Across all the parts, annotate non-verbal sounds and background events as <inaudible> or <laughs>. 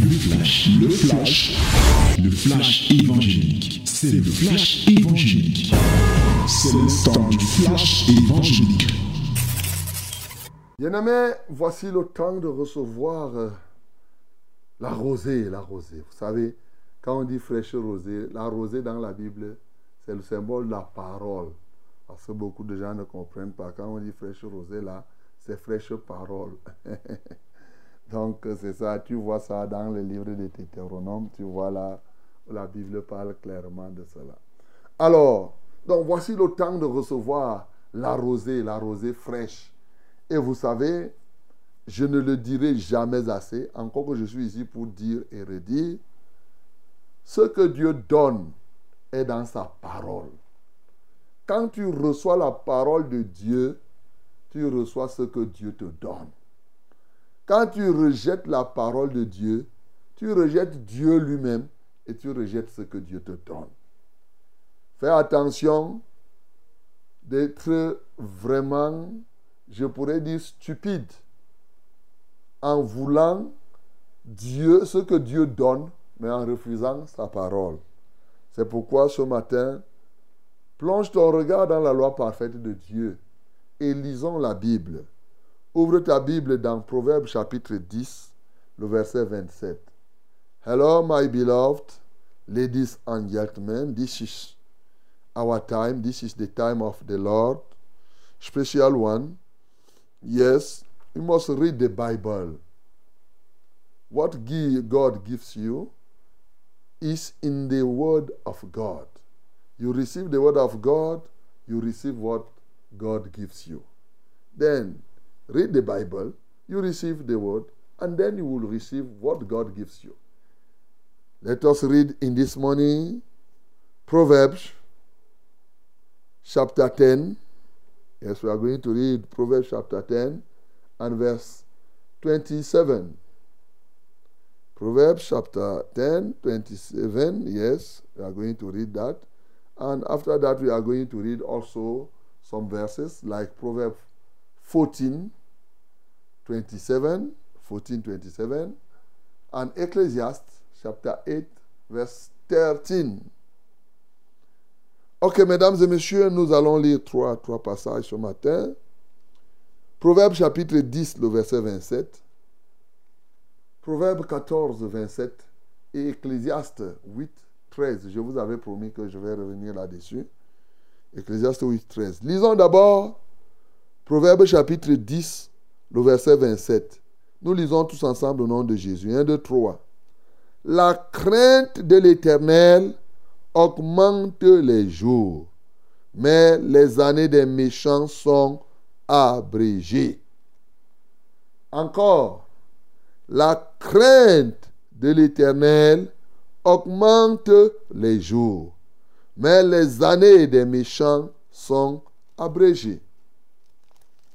Le flash, le flash, le flash évangélique. C'est le flash évangélique. C'est le temps du flash évangélique. Bien-aimés, voici le temps de recevoir euh, la rosée, la rosée. Vous savez, quand on dit fraîche rosée, la rosée dans la Bible, c'est le symbole de la parole. Parce que beaucoup de gens ne comprennent pas. Quand on dit fraîche rosée, là, c'est fraîche parole. <laughs> Donc, c'est ça. Tu vois ça dans le livre de Deutéronome. Tu vois là, la Bible parle clairement de cela. Alors, donc voici le temps de recevoir la rosée, la rosée fraîche. Et vous savez, je ne le dirai jamais assez, encore que je suis ici pour dire et redire, ce que Dieu donne est dans sa parole. Quand tu reçois la parole de Dieu, tu reçois ce que Dieu te donne. Quand tu rejettes la parole de Dieu, tu rejettes Dieu lui-même et tu rejettes ce que Dieu te donne. Fais attention d'être vraiment, je pourrais dire, stupide en voulant Dieu, ce que Dieu donne, mais en refusant sa parole. C'est pourquoi ce matin, plonge ton regard dans la loi parfaite de Dieu et lisons la Bible. Ouvre ta Bible dans Proverbe chapitre 10, le verset 27. Hello, my beloved, ladies and gentlemen, this is our time. This is the time of the Lord. Special one. Yes, you must read the Bible. What God gives you is in the Word of God. You receive the Word of God, you receive what God gives you. Then read the Bible, you receive the Word, and then you will receive what God gives you. Let us read in this morning Proverbs chapter 10. Yes, we are going to read Proverbs chapter 10 and verse 27. Proverbs chapter 10, 27. Yes, we are going to read that. And after that, we are going to read also some verses like Proverbs 14, 27, 14, 27, and Ecclesiastes chapter 8, verse 13. Ok, mesdames et messieurs, nous allons lire trois, trois passages ce matin. Proverbe chapitre 10, le verset 27. Proverbe 14, 27. Et Ecclésiaste 8, 13. Je vous avais promis que je vais revenir là-dessus. Ecclésiaste 8, 13. Lisons d'abord Proverbe chapitre 10, le verset 27. Nous lisons tous ensemble au nom de Jésus. 1, 2, 3. La crainte de l'Éternel augmente les jours, mais les années des méchants sont abrégées. Encore, la crainte de l'Éternel augmente les jours, mais les années des méchants sont abrégées.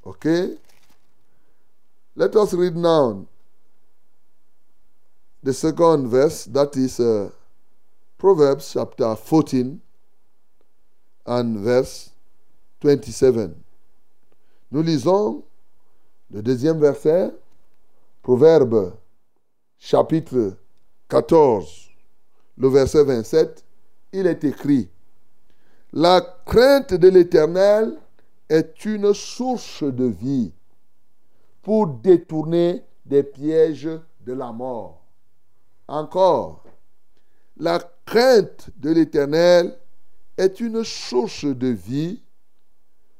Ok? Let us read now the second verse, that is uh, Proverbs chapter 14 and verse 27. Nous lisons le deuxième verset, Proverbe chapitre 14, le verset 27. Il est écrit, La crainte de l'Éternel est une source de vie pour détourner des pièges de la mort. Encore, la crainte de l'Éternel est une source de vie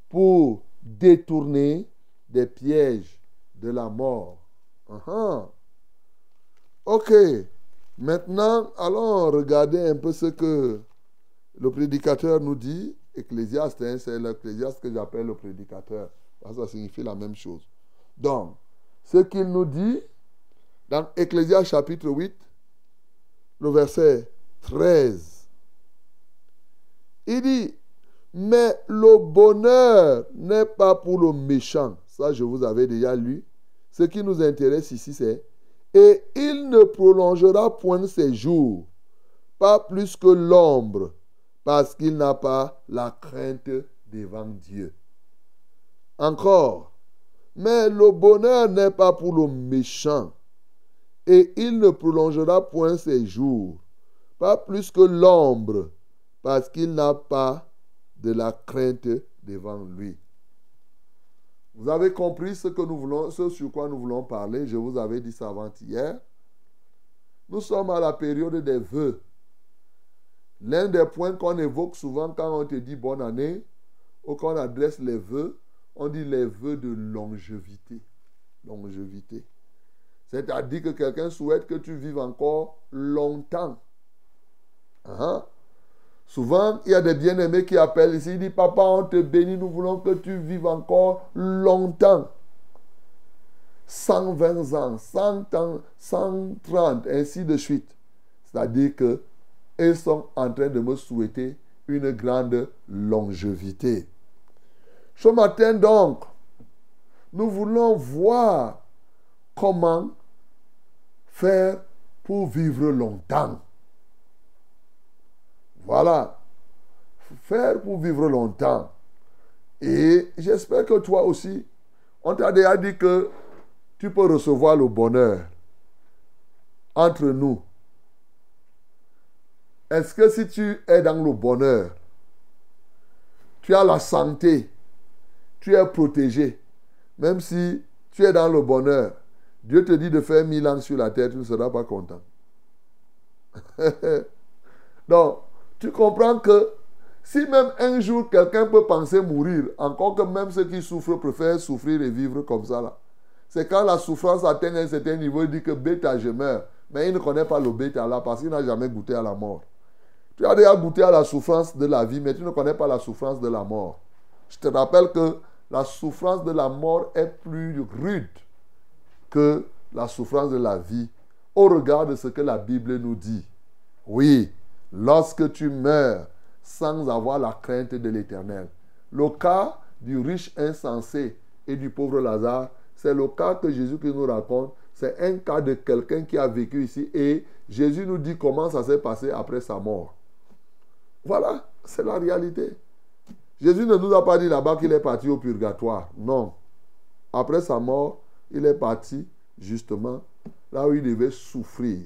pour détourner des pièges de la mort. Uh-huh. Ok, maintenant allons regarder un peu ce que le prédicateur nous dit. Ecclésiaste, hein, c'est l'ecclésiaste que j'appelle le prédicateur. Ça signifie la même chose. Donc, ce qu'il nous dit dans Ecclésiaste chapitre 8, le verset 13, il dit, mais le bonheur n'est pas pour le méchant. Ça, je vous avais déjà lu. Ce qui nous intéresse ici, c'est, et il ne prolongera point ses jours, pas plus que l'ombre parce qu'il n'a pas la crainte devant Dieu. Encore, mais le bonheur n'est pas pour le méchant. et il ne prolongera point ses jours, pas plus que l'ombre, parce qu'il n'a pas de la crainte devant lui. Vous avez compris ce, que nous voulons, ce sur quoi nous voulons parler. Je vous avais dit ça avant-hier. Nous sommes à la période des vœux. L'un des points qu'on évoque souvent quand on te dit bonne année ou qu'on adresse les vœux, on dit les vœux de longévité. Longévité. C'est-à-dire que quelqu'un souhaite que tu vives encore longtemps. Hein? Souvent, il y a des bien-aimés qui appellent ici, ils disent, papa, on te bénit, nous voulons que tu vives encore longtemps. 120 ans, 100 ans, 130, ainsi de suite. C'est-à-dire qu'ils sont en train de me souhaiter une grande longévité. Ce matin donc, nous voulons voir comment faire pour vivre longtemps. Voilà. Faire pour vivre longtemps. Et j'espère que toi aussi, on t'a déjà dit que tu peux recevoir le bonheur entre nous. Est-ce que si tu es dans le bonheur, tu as la santé, tu es protégé, même si tu es dans le bonheur, Dieu te dit de faire mille ans sur la terre, tu ne seras pas content. <laughs> Donc, tu comprends que si même un jour quelqu'un peut penser mourir, encore que même ceux qui souffrent préfèrent souffrir et vivre comme ça là. C'est quand la souffrance atteint un certain niveau, il dit que bêta, je meurs. Mais il ne connaît pas le bêta là parce qu'il n'a jamais goûté à la mort. Tu as déjà goûté à la souffrance de la vie, mais tu ne connais pas la souffrance de la mort. Je te rappelle que la souffrance de la mort est plus rude que la souffrance de la vie au regard de ce que la Bible nous dit. Oui, lorsque tu meurs sans avoir la crainte de l'éternel. Le cas du riche insensé et du pauvre Lazare, c'est le cas que Jésus nous raconte. C'est un cas de quelqu'un qui a vécu ici et Jésus nous dit comment ça s'est passé après sa mort. Voilà, c'est la réalité. Jésus ne nous a pas dit là-bas qu'il est parti au purgatoire. Non. Après sa mort, il est parti justement là où il devait souffrir.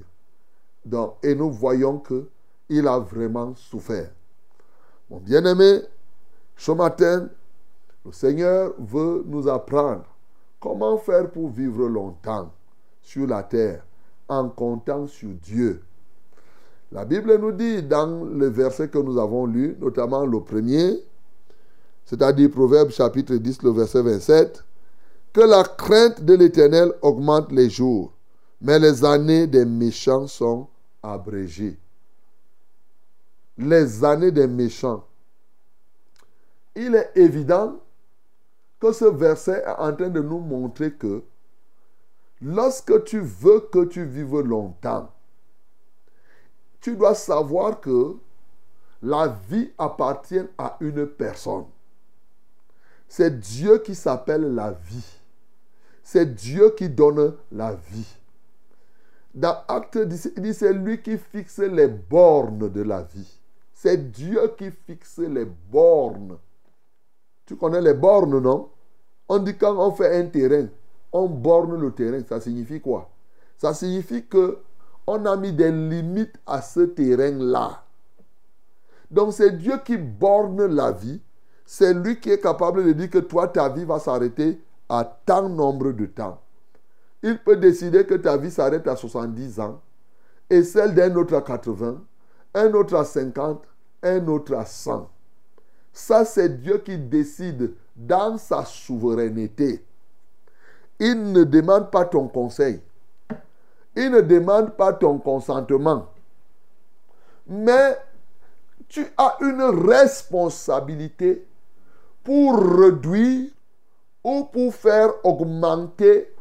Et nous voyons que il a vraiment souffert. Mon bien-aimé, ce matin, le Seigneur veut nous apprendre comment faire pour vivre longtemps sur la terre en comptant sur Dieu. La Bible nous dit dans le verset que nous avons lu, notamment le premier, c'est-à-dire Proverbe chapitre 10, le verset 27, que la crainte de l'Éternel augmente les jours, mais les années des méchants sont abrégées les années des méchants. Il est évident que ce verset est en train de nous montrer que lorsque tu veux que tu vives longtemps, tu dois savoir que la vie appartient à une personne. C'est Dieu qui s'appelle la vie. C'est Dieu qui donne la vie. Dans Acte il dit c'est lui qui fixe les bornes de la vie. C'est Dieu qui fixe les bornes. Tu connais les bornes, non? On dit quand on fait un terrain, on borne le terrain. Ça signifie quoi? Ça signifie que on a mis des limites à ce terrain-là. Donc c'est Dieu qui borne la vie. C'est lui qui est capable de dire que toi, ta vie va s'arrêter à tant nombre de temps. Il peut décider que ta vie s'arrête à 70 ans et celle d'un autre à 80 un autre à 50, un autre à 100. Ça, c'est Dieu qui décide dans sa souveraineté. Il ne demande pas ton conseil. Il ne demande pas ton consentement. Mais tu as une responsabilité pour réduire ou pour faire augmenter,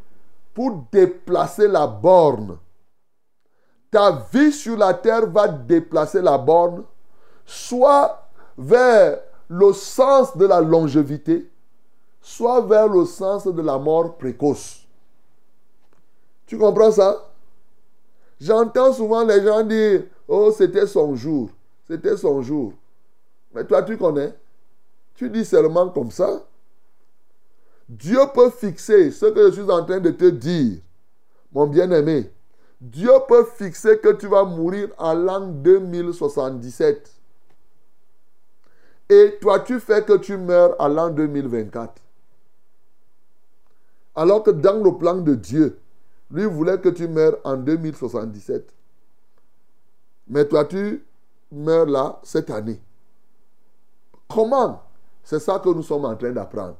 pour déplacer la borne ta vie sur la terre va déplacer la borne, soit vers le sens de la longévité, soit vers le sens de la mort précoce. Tu comprends ça? J'entends souvent les gens dire, oh, c'était son jour, c'était son jour. Mais toi, tu connais Tu dis seulement comme ça Dieu peut fixer ce que je suis en train de te dire, mon bien-aimé. Dieu peut fixer que tu vas mourir en l'an 2077. Et toi, tu fais que tu meurs à l'an 2024. Alors que dans le plan de Dieu, lui voulait que tu meurs en 2077. Mais toi, tu meurs là cette année. Comment? C'est ça que nous sommes en train d'apprendre.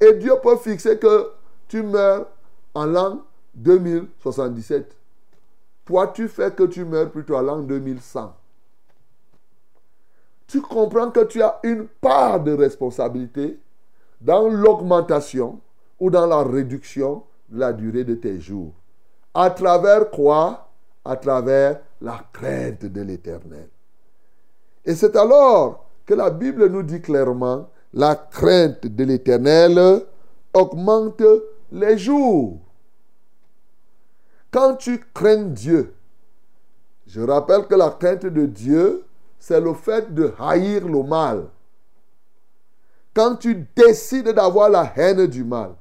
Et Dieu peut fixer que tu meurs en l'an 2077. Toi, tu fais que tu meurs plutôt à l'an 2100. Tu comprends que tu as une part de responsabilité dans l'augmentation ou dans la réduction de la durée de tes jours. À travers quoi? À travers la crainte de l'éternel. Et c'est alors que la Bible nous dit clairement, la crainte de l'éternel augmente les jours. Quand tu crains Dieu, je rappelle que la crainte de Dieu, c'est le fait de haïr le mal. Quand tu décides d'avoir la haine du mal,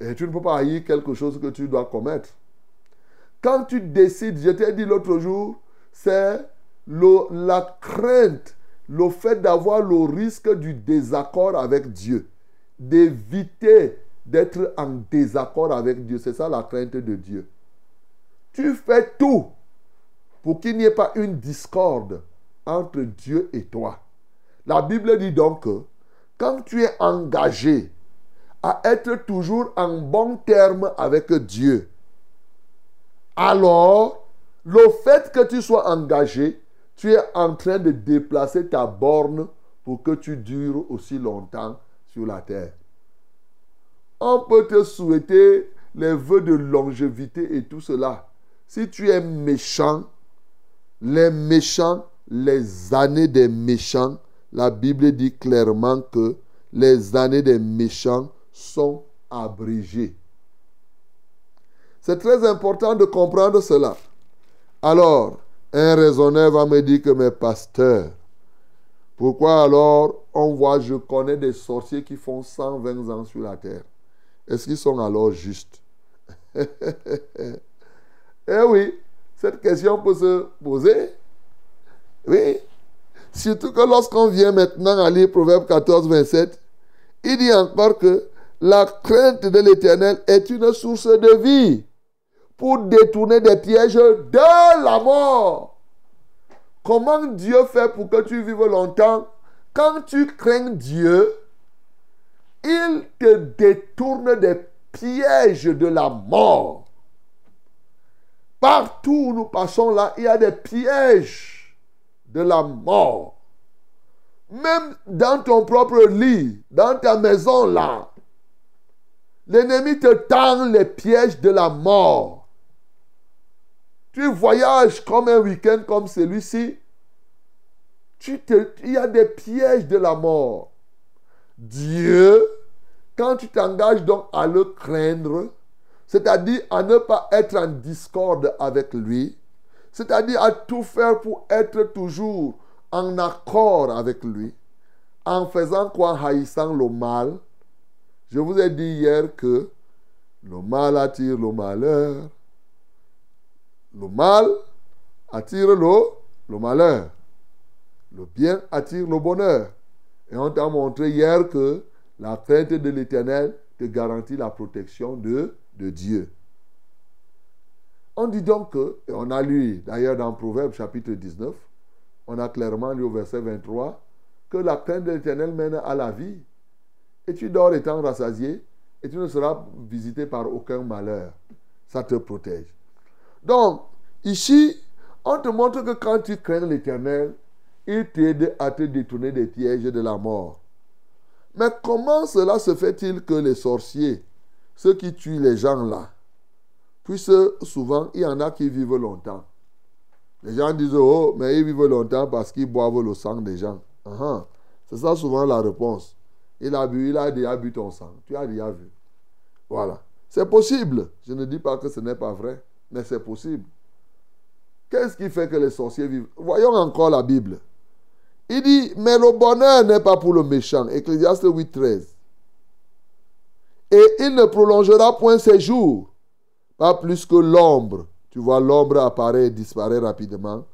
et tu ne peux pas haïr quelque chose que tu dois commettre. Quand tu décides, je t'ai dit l'autre jour, c'est la crainte, le fait d'avoir le risque du désaccord avec Dieu, d'éviter d'être en désaccord avec Dieu. C'est ça la crainte de Dieu. Tu fais tout pour qu'il n'y ait pas une discorde entre Dieu et toi. La Bible dit donc que quand tu es engagé à être toujours en bon terme avec Dieu, alors le fait que tu sois engagé, tu es en train de déplacer ta borne pour que tu dures aussi longtemps sur la terre. On peut te souhaiter les vœux de longévité et tout cela. Si tu es méchant, les méchants, les années des méchants, la Bible dit clairement que les années des méchants sont abrégées. C'est très important de comprendre cela. Alors, un raisonneur va me dire que mes pasteurs, pourquoi alors on voit, je connais des sorciers qui font 120 ans sur la terre Est-ce qu'ils sont alors justes? <laughs> Eh oui, cette question peut se poser. Oui. Surtout que lorsqu'on vient maintenant à lire Proverbe 14, 27, il dit encore que la crainte de l'éternel est une source de vie pour détourner des pièges de la mort. Comment Dieu fait pour que tu vives longtemps? Quand tu crains Dieu, il te détourne des pièges de la mort. Partout où nous passons là, il y a des pièges de la mort. Même dans ton propre lit, dans ta maison là, l'ennemi te tend les pièges de la mort. Tu voyages comme un week-end comme celui-ci, il y a des pièges de la mort. Dieu, quand tu t'engages donc à le craindre, c'est-à-dire à ne pas être en discorde avec lui, c'est-à-dire à tout faire pour être toujours en accord avec lui, en faisant quoi haïssant le mal. Je vous ai dit hier que le mal attire le malheur. Le mal attire le, malheur. Le bien attire le bonheur. Et on t'a montré hier que la crainte de l'éternel te garantit la protection de de Dieu. On dit donc que, et on a lu d'ailleurs dans Proverbe chapitre 19, on a clairement lu au verset 23, que la crainte de l'éternel mène à la vie. Et tu dors étant rassasié, et tu ne seras visité par aucun malheur. Ça te protège. Donc, ici, on te montre que quand tu crains l'éternel, il t'aide à te détourner des pièges de la mort. Mais comment cela se fait-il que les sorciers, ceux qui tuent les gens là, puisque souvent, il y en a qui vivent longtemps. Les gens disent, oh, mais ils vivent longtemps parce qu'ils boivent le sang des gens. C'est ça souvent la réponse. Il a bu, il a déjà bu ton sang. Tu as déjà vu. Voilà. C'est possible. Je ne dis pas que ce n'est pas vrai, mais c'est possible. Qu'est-ce qui fait que les sorciers vivent? Voyons encore la Bible. Il dit, mais le bonheur n'est pas pour le méchant. Ecclésiaste 8, 13 et il ne prolongera point ses jours. Pas plus que l'ombre. Tu vois, l'ombre apparaît et disparaît rapidement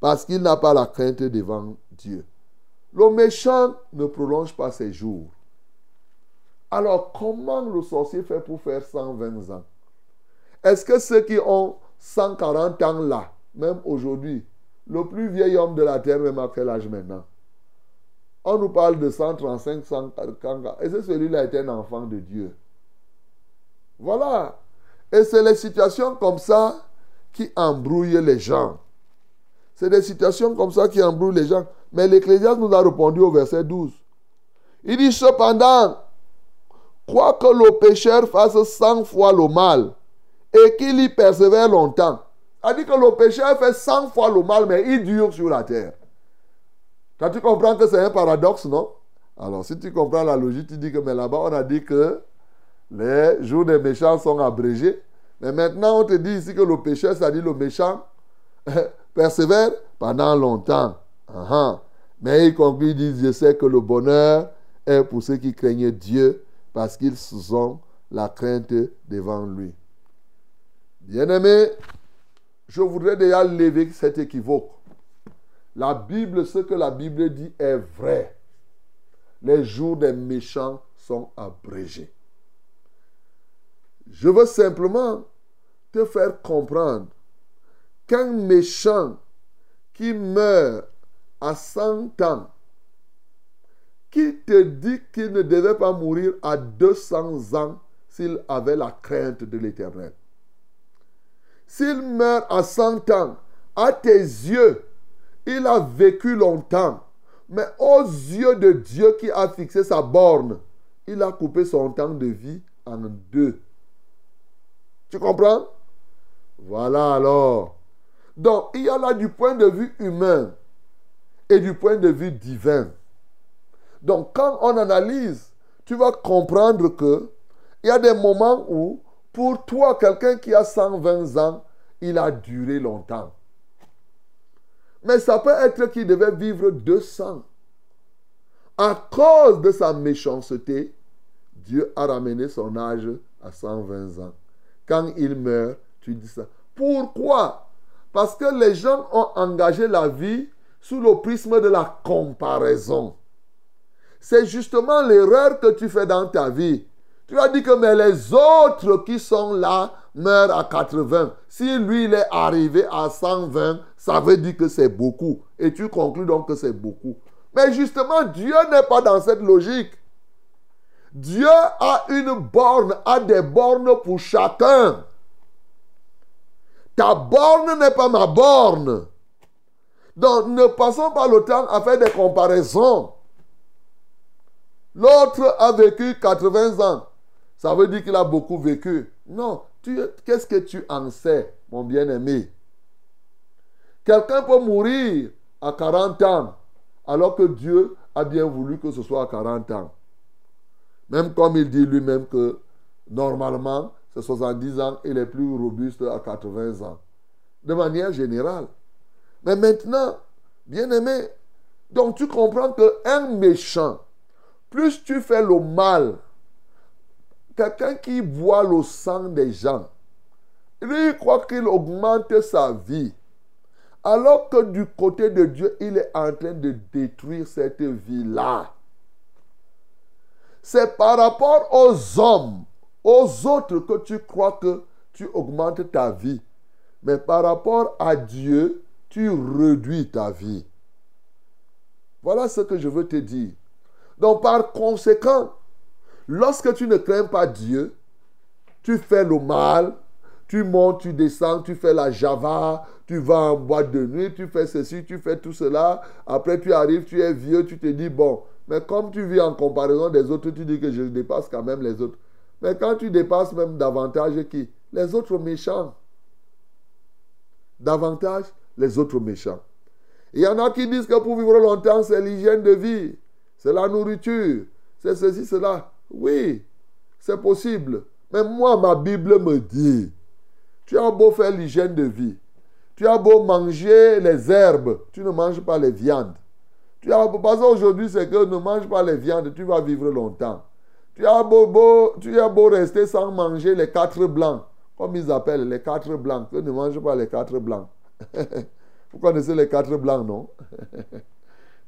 parce qu'il n'a pas la crainte devant Dieu. Le méchant ne prolonge pas ses jours. Alors, comment le sorcier fait pour faire 120 ans? Est-ce que ceux qui ont 140 ans là, même aujourd'hui, le plus vieil homme de la terre, même à quel âge maintenant On nous parle de 135, 140 ans. Et c'est celui-là est un enfant de Dieu. Voilà. Et c'est les situations comme ça qui embrouillent les gens. C'est des situations comme ça qui embrouillent les gens. Mais l'Ecclésiaste nous a répondu au verset 12. Il dit cependant, Crois que le pécheur fasse 100 fois le mal et qu'il y persévère longtemps. a dit que le pécheur fait 100 fois le mal, mais il dure sur la terre. Quand tu comprends que c'est un paradoxe, non? Alors, si tu comprends la logique, tu dis que, mais là-bas, on a dit que les jours des méchants sont abrégés. Mais maintenant, on te dit ici que le pécheur, c'est-à-dire le méchant, <laughs> persévère pendant longtemps. Mais il conclut, il dit, je sais que le bonheur est pour ceux qui craignent Dieu parce qu'ils ont la crainte devant lui. Bien-aimé, je voudrais déjà lever cet équivoque. La Bible, ce que la Bible dit est vrai. Les jours des méchants sont abrégés. Je veux simplement te faire comprendre qu'un méchant qui meurt à 100 ans qui te dit qu'il ne devait pas mourir à 200 ans s'il avait la crainte de l'éternel S'il meurt à 100 ans, à tes yeux, il a vécu longtemps. Mais aux yeux de Dieu qui a fixé sa borne, il a coupé son temps de vie en deux. Tu comprends? Voilà alors. Donc, il y a là du point de vue humain et du point de vue divin. Donc quand on analyse, tu vas comprendre que il y a des moments où, pour toi, quelqu'un qui a 120 ans, il a duré longtemps. Mais ça peut être qu'il devait vivre 200. À cause de sa méchanceté, Dieu a ramené son âge à 120 ans. Quand il meurt, tu dis ça. Pourquoi? Parce que les gens ont engagé la vie sous le prisme de la comparaison. C'est justement l'erreur que tu fais dans ta vie. Tu as dit que mais les autres qui sont là meurent à 80. Si lui, il est arrivé à 120, ça veut dire que c'est beaucoup. Et tu conclus donc que c'est beaucoup. Mais justement, Dieu n'est pas dans cette logique. Dieu a une borne, a des bornes pour chacun. Ta borne n'est pas ma borne. Donc ne passons pas le temps à faire des comparaisons. L'autre a vécu 80 ans. Ça veut dire qu'il a beaucoup vécu. Non. Qu'est-ce que tu en sais, mon bien-aimé? Quelqu'un peut mourir à 40 ans, alors que Dieu a bien voulu que ce soit à 40 ans. Même comme il dit lui-même que normalement, c'est 70 ans et les plus robustes à 80 ans. De manière générale. Mais maintenant, bien-aimé, donc tu comprends qu'un méchant plus tu fais le mal, quelqu'un qui voit le sang des gens, lui croit qu'il augmente sa vie. Alors que du côté de Dieu, il est en train de détruire cette vie-là. C'est par rapport aux hommes, aux autres que tu crois que tu augmentes ta vie. Mais par rapport à Dieu, tu réduis ta vie. Voilà ce que je veux te dire. Donc par conséquent, lorsque tu ne crains pas Dieu, tu fais le mal, tu montes, tu descends, tu fais la java, tu vas en boîte de nuit, tu fais ceci, tu fais tout cela. Après, tu arrives, tu es vieux, tu te dis, bon, mais comme tu vis en comparaison des autres, tu dis que je dépasse quand même les autres. Mais quand tu dépasses même davantage qui? Les autres méchants. Davantage les autres méchants. Il y en a qui disent que pour vivre longtemps, c'est l'hygiène de vie c'est la nourriture, c'est ceci, cela. Oui, c'est possible. Mais moi, ma Bible me dit, tu as beau faire l'hygiène de vie, tu as beau manger les herbes, tu ne manges pas les viandes. Tu as beau, parce qu'aujourd'hui, c'est que ne mange pas les viandes, tu vas vivre longtemps. Tu as beau, tu as beau rester sans manger les quatre blancs, comme ils appellent les quatre blancs, que ne mangent pas les quatre blancs. <laughs> Vous connaissez les quatre blancs, non? <laughs>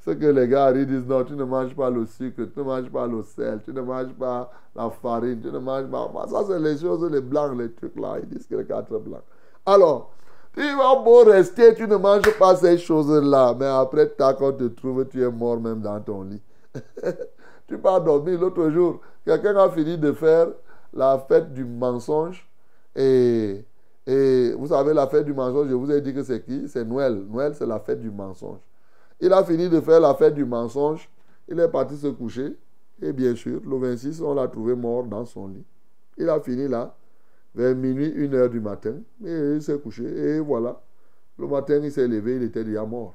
Ce que les gars disent, non, tu ne manges pas le sucre, tu ne manges pas le sel, tu ne manges pas la farine, tu ne manges pas... Ça, c'est les choses, les blancs, les trucs là. Ils disent que les quatre blancs. Alors, tu vas beau rester, tu ne manges pas ces choses-là. Mais après, quand on te trouve, tu es mort même dans ton lit. <laughs> tu pars dormir. L'autre jour, quelqu'un a fini de faire la fête du mensonge. Et, et vous savez, la fête du mensonge, je vous ai dit que c'est qui? C'est Noël. Noël, c'est la fête du mensonge. Il a fini de faire la fête du mensonge. Il est parti se coucher. Et bien sûr, le 26, on l'a trouvé mort dans son lit. Il a fini là, vers minuit, une heure du matin. Et il s'est couché. Et voilà. Le matin, il s'est levé, il était déjà mort.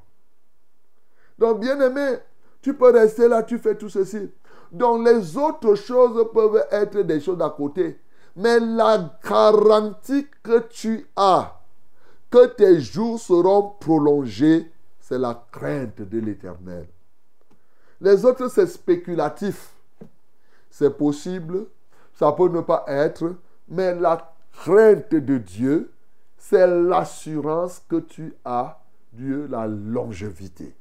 Donc, bien aimé, tu peux rester là, tu fais tout ceci. Donc, les autres choses peuvent être des choses à côté. Mais la garantie que tu as que tes jours seront prolongés, c'est la crainte de l'éternel. Les autres, c'est spéculatif. C'est possible, ça peut ne pas être, mais la crainte de Dieu, c'est l'assurance que tu as, Dieu, la longévité.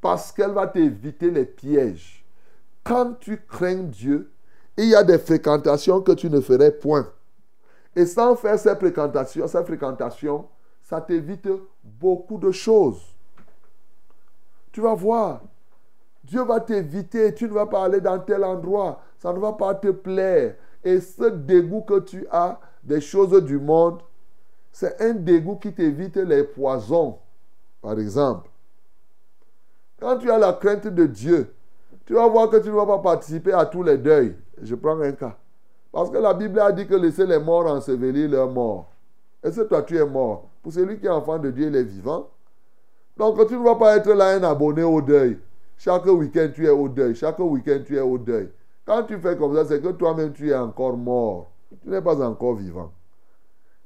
Parce qu'elle va t'éviter les pièges. Quand tu crains Dieu, il y a des fréquentations que tu ne ferais point. Et sans faire ces fréquentations, ces fréquentations, ça t'évite beaucoup de choses. Tu vas voir, Dieu va t'éviter, tu ne vas pas aller dans tel endroit, ça ne va pas te plaire. Et ce dégoût que tu as des choses du monde, c'est un dégoût qui t'évite les poisons, par exemple. Quand tu as la crainte de Dieu, tu vas voir que tu ne vas pas participer à tous les deuils. Je prends un cas. Parce que la Bible a dit que laisser les morts ensevelir leurs morts. Est-ce que toi tu es mort? Pour celui qui est enfant de Dieu, il est vivant. Donc tu ne vas pas être là un abonné au deuil. Chaque week-end tu es au deuil. Chaque week-end tu es au deuil. Quand tu fais comme ça, c'est que toi-même tu es encore mort. Tu n'es pas encore vivant.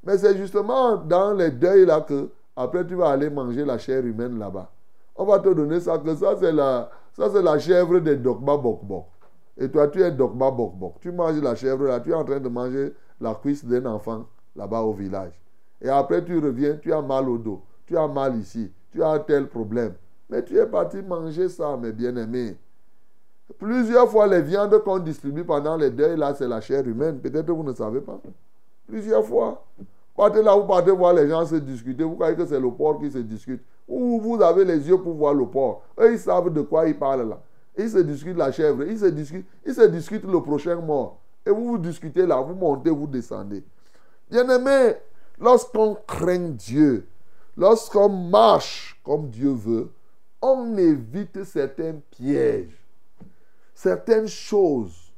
Mais c'est justement dans les deuils là que après tu vas aller manger la chair humaine là-bas. On va te donner ça, que ça c'est la, ça c'est la chèvre des Dokma Bokbok. Et toi, tu es Dokma Bokbok. Tu manges la chèvre là, tu es en train de manger la cuisse d'un enfant là-bas au village. Et après, tu reviens, tu as mal au dos, tu as mal ici, tu as tel problème. Mais tu es parti manger ça, mes bien-aimés. Plusieurs fois, les viandes qu'on distribue pendant les deuils, là, c'est la chair humaine. Peut-être que vous ne savez pas. Plusieurs fois. Partez là, vous partez voir les gens se discuter. Vous croyez que c'est le porc qui se discute. Ou vous avez les yeux pour voir le porc. Eux, ils savent de quoi ils parlent là. Ils se discutent la chèvre. Ils se discutent, ils se discutent le prochain mort. Et vous vous discutez là, vous montez, vous descendez. Bien-aimé, lorsqu'on craint Dieu, lorsqu'on marche comme Dieu veut, on évite certains pièges, certaines choses.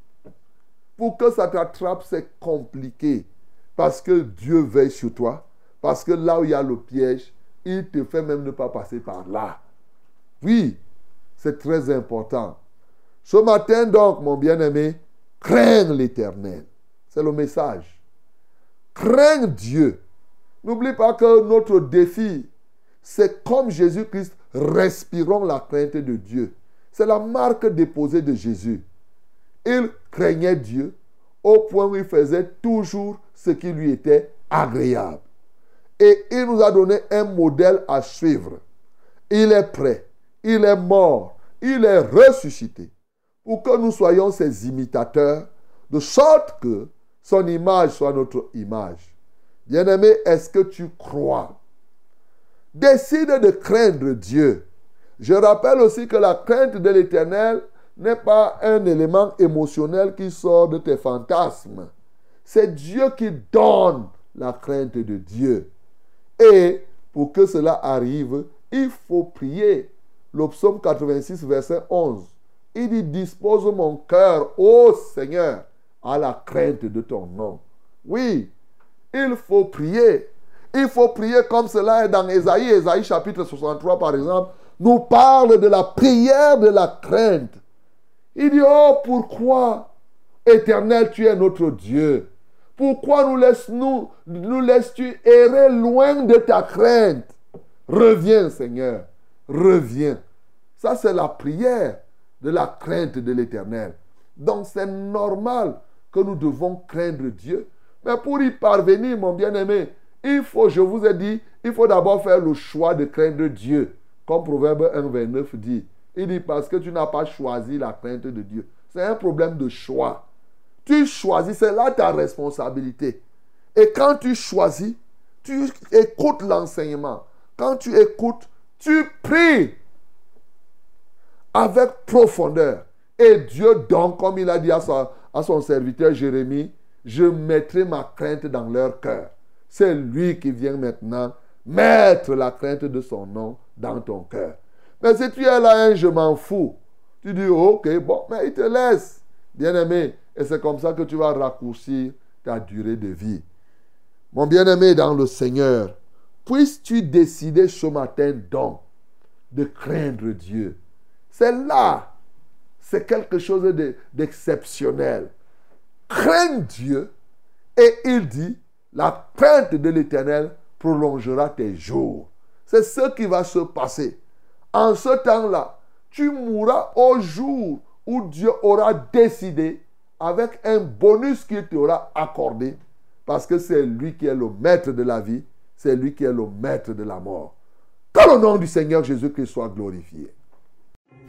Pour que ça t'attrape, c'est compliqué. Parce que Dieu veille sur toi. Parce que là où il y a le piège, il te fait même ne pas passer par là. Oui, c'est très important. Ce matin donc, mon bien-aimé, crains l'Éternel. C'est le message. Crains Dieu. N'oublie pas que notre défi, c'est comme Jésus-Christ, respirons la crainte de Dieu. C'est la marque déposée de Jésus. Il craignait Dieu au point où il faisait toujours ce qui lui était agréable. Et il nous a donné un modèle à suivre. Il est prêt. Il est mort. Il est ressuscité. Pour que nous soyons ses imitateurs, de sorte que son image soit notre image. Bien-aimé, est-ce que tu crois? Décide de craindre Dieu. Je rappelle aussi que la crainte de l'Éternel n'est pas un élément émotionnel qui sort de tes fantasmes. C'est Dieu qui donne la crainte de Dieu. Et pour que cela arrive, il faut prier. Le psaume 86, verset 11. Il dit, dispose mon cœur, ô Seigneur, à la crainte de ton nom. Oui, il faut prier. Il faut prier comme cela est dans Ésaïe. Ésaïe chapitre 63, par exemple, nous parle de la prière de la crainte. Il dit, oh, pourquoi, éternel, tu es notre Dieu? Pourquoi nous laisses-nous, nous laisses-tu errer loin de ta crainte? Reviens, Seigneur, reviens. Ça, c'est la prière de la crainte de l'éternel. Donc, c'est normal que nous devons craindre Dieu Mais pour y parvenir, mon bien-aimé, il faut, je vous ai dit, il faut d'abord faire le choix de craindre Dieu. Comme Proverbe 1, 29 dit. Il dit parce que tu n'as pas choisi la crainte de Dieu. C'est un problème de choix. Tu choisis, c'est là ta responsabilité. Et quand tu choisis, tu écoutes l'enseignement. Quand tu écoutes, tu pries avec profondeur. Et Dieu donc, comme il a dit à son, à son serviteur Jérémie, je mettrai ma crainte dans leur cœur. C'est lui qui vient maintenant mettre la crainte de son nom dans ton cœur. Mais si tu es là, un je m'en fous, tu dis, ok, bon, mais il te laisse, bien-aimé. Et c'est comme ça que tu vas raccourcir ta durée de vie. Mon bien-aimé dans le Seigneur, puisses-tu décider ce matin donc de craindre Dieu? C'est là, c'est quelque chose d'exceptionnel. Crains Dieu et il dit, la crainte de l'Éternel prolongera tes jours. C'est ce qui va se passer. En ce temps-là, tu mourras au jour où Dieu aura décidé, avec un bonus qu'il t'aura accordé, parce que c'est lui qui est le maître de la vie, c'est lui qui est le maître de la mort. Que le nom du Seigneur Jésus-Christ soit glorifié.